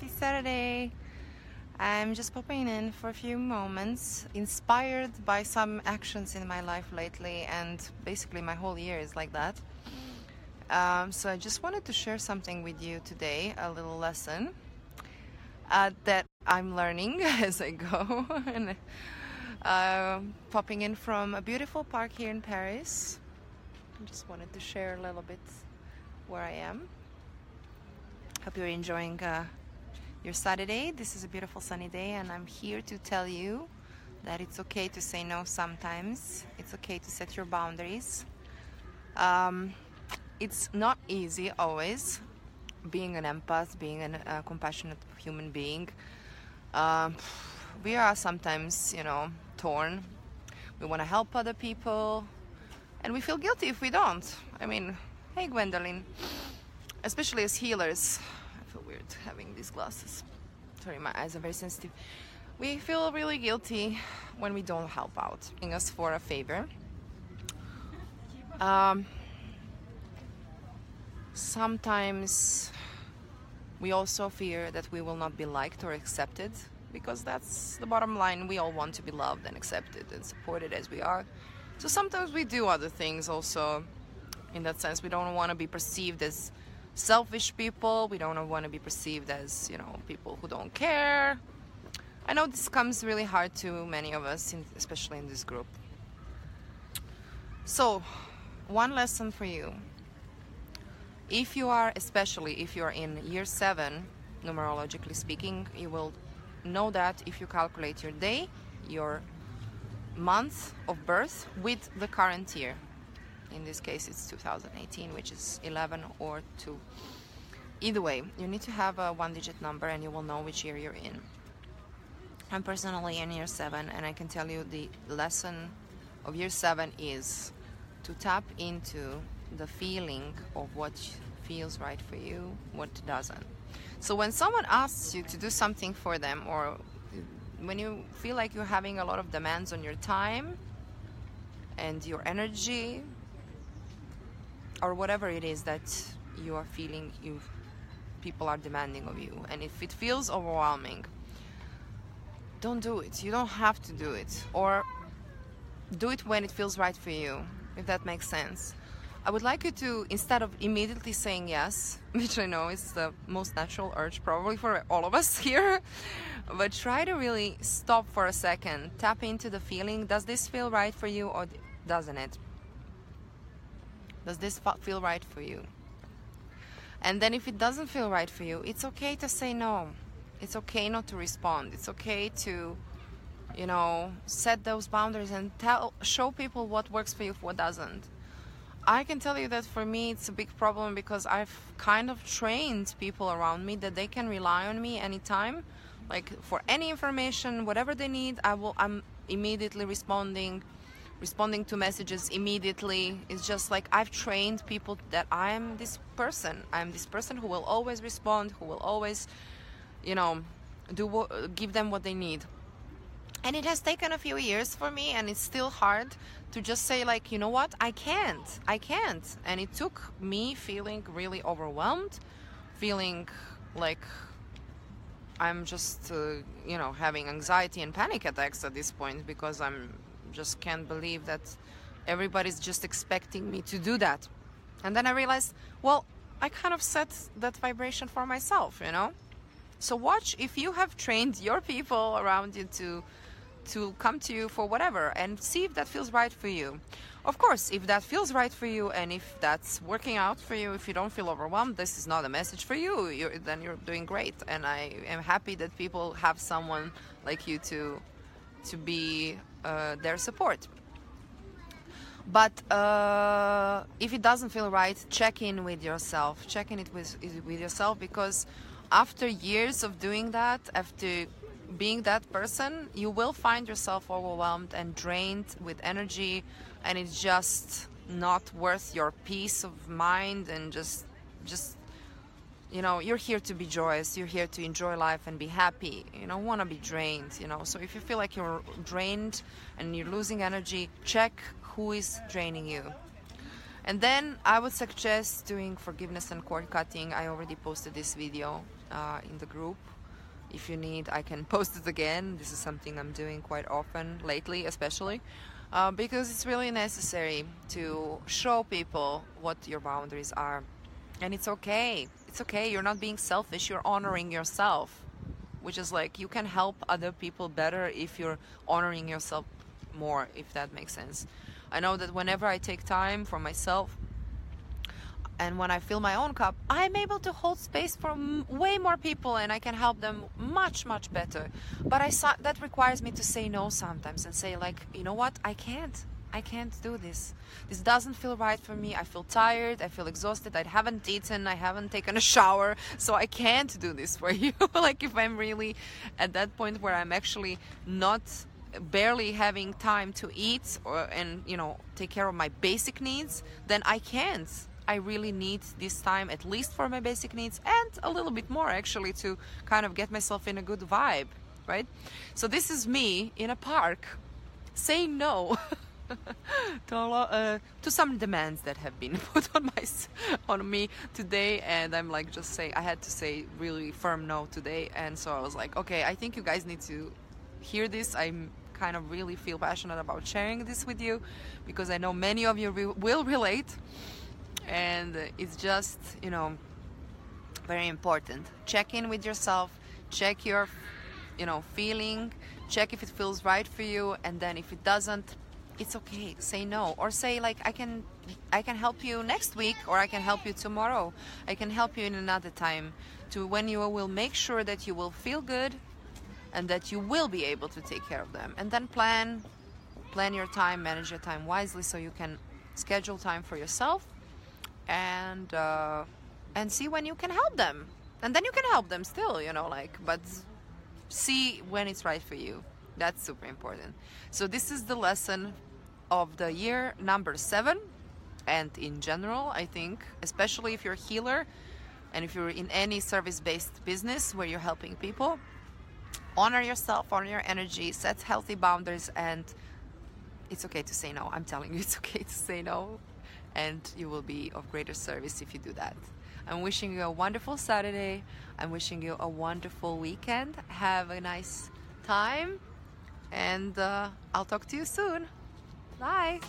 Happy Saturday! I'm just popping in for a few moments, inspired by some actions in my life lately, and basically my whole year is like that. Um, so I just wanted to share something with you today, a little lesson uh, that I'm learning as I go. and uh, popping in from a beautiful park here in Paris. I just wanted to share a little bit where I am. Hope you're enjoying uh, your Saturday. This is a beautiful sunny day, and I'm here to tell you that it's okay to say no sometimes. It's okay to set your boundaries. Um, it's not easy always being an empath, being a uh, compassionate human being. Um, we are sometimes, you know, torn. We want to help other people, and we feel guilty if we don't. I mean, hey, Gwendolyn especially as healers. Weird having these glasses. Sorry, my eyes are very sensitive. We feel really guilty when we don't help out, asking us for a favor. Um, sometimes we also fear that we will not be liked or accepted because that's the bottom line. We all want to be loved and accepted and supported as we are. So sometimes we do other things also in that sense. We don't want to be perceived as selfish people. We don't want to be perceived as, you know, people who don't care. I know this comes really hard to many of us, in, especially in this group. So, one lesson for you. If you are, especially if you are in year seven, numerologically speaking, you will know that if you calculate your day, your month of birth with the current year, in this case it's 2018 which is 11 or 2 either way you need to have a one digit number and you will know which year you're in. I'm personally in year 7 and i can tell you the lesson of year 7 is to tap into the feeling of what feels right for you what doesn't. So when someone asks you to do something for them or when you feel like you're having a lot of demands on your time and your energy or whatever it is that you are feeling you people are demanding of you. And if it feels overwhelming don't do it. You don't have to do it. Or do it when it feels right for you if that makes sense. I would like you to instead of immediately saying yes which i know is the most natural urge probably for all of us here but try to really stop for a second. Tap into the feeling does this feel right for you or doesn't it does this feel right for you? And then if it doesn't feel right for you, it's okay to say no. It's okay not to respond. It's okay to, you know, set those boundaries and tell show people what works for you, what doesn't. I can tell you that for me it's a big problem because I've kind of trained people around me that they can rely on me anytime. Like for any information, whatever they need, I will I'm immediately responding responding to messages immediately. It's just like I've trained people that I am this person. I'm this person who will always respond, who will always, you know, do give them what they need. And it has taken a few years for me, and it's still hard to just say, like, you know what, I can't, I can't. And it took me feeling really overwhelmed, feeling like I'm just, uh, you know, having anxiety and panic attacks at this point because I'm just can't believe that everybody's just expecting me to do that. And then I realized, well, I kind of set that vibration for myself, you know? So watch if you have trained your people around you to to come to you for whatever and see if that feels right for you. Of course, if that feels right for you and if that's working out for you, if you don't feel overwhelmed, this is not a message for you. You're, then you're doing great. And I am happy that people have someone like you to to be uh, their support. But uh, if it doesn't feel right, check in with yourself. Check in it with with yourself because after years of doing that, after being that person, you will find yourself overwhelmed and drained with energy, and it's just not worth your peace of mind and just just you know you're here to be joyous you're here to enjoy life and be happy you don't want to be drained you know so if you feel like you're drained and you're losing energy check who is draining you and then i would suggest doing forgiveness and cord cutting i already posted this video uh, in the group. If you need, I can post it again. This is something I'm doing quite often lately, especially. Uh, because it's really necessary to show people what your boundaries are. And it's okay. It's okay. You're not being selfish. You're honoring yourself, which is like you can help other people better if you're honoring yourself more, if that makes sense. I know that whenever I take time for myself, and when I fill my own cup, I'm able to hold space for m- way more people and I can help them much, much better. But I saw that requires me to say no sometimes and say, like, you know what, I can't. I can't do this. This doesn't feel right for me. I feel tired. I feel exhausted. I haven't eaten. I haven't taken a shower. So I can't do this for you. like, if I'm really at that point where I'm actually not barely having time to eat or and you know take care of my basic needs then i can't I really need this time at least for my basic needs and a little bit more actually to kind of get myself in a good vibe, right? So this is me in a park saying no. to, uh, to some demands that have been put on my on me today and i'm like just say i had to say really firm no today and so i was like okay i think you guys need to hear this. I'm kind of really feel passionate about sharing this with you because i know many of you re- will relate and it's just you know very important. Check in with yourself check your you know feeling check if it feels right for you and then if it doesn't it's okay. Say no. Or say like i can i can help you next week or i can help you tomorrow. I can help you in another time to when you will make sure that you will feel good and that you will be able to take care of them. And then plan plan your time manage your time wisely so you can schedule time for yourself and uh, and see when you can help them. And then you can help them still you know like but see when it's right for you. That's super important. So this is the lesson of the year number seven and in general i think especially if you're a healer and if you're in any service-based business where you're helping people honor yourself honor your energy set healthy boundaries and it's okay to say no i'm telling you it's okay to say no and you will be of greater service if you do that. I'm wishing you a wonderful Saturday. I'm wishing you a wonderful weekend. Have a nice time, and uh, I'll talk to you soon. Bye.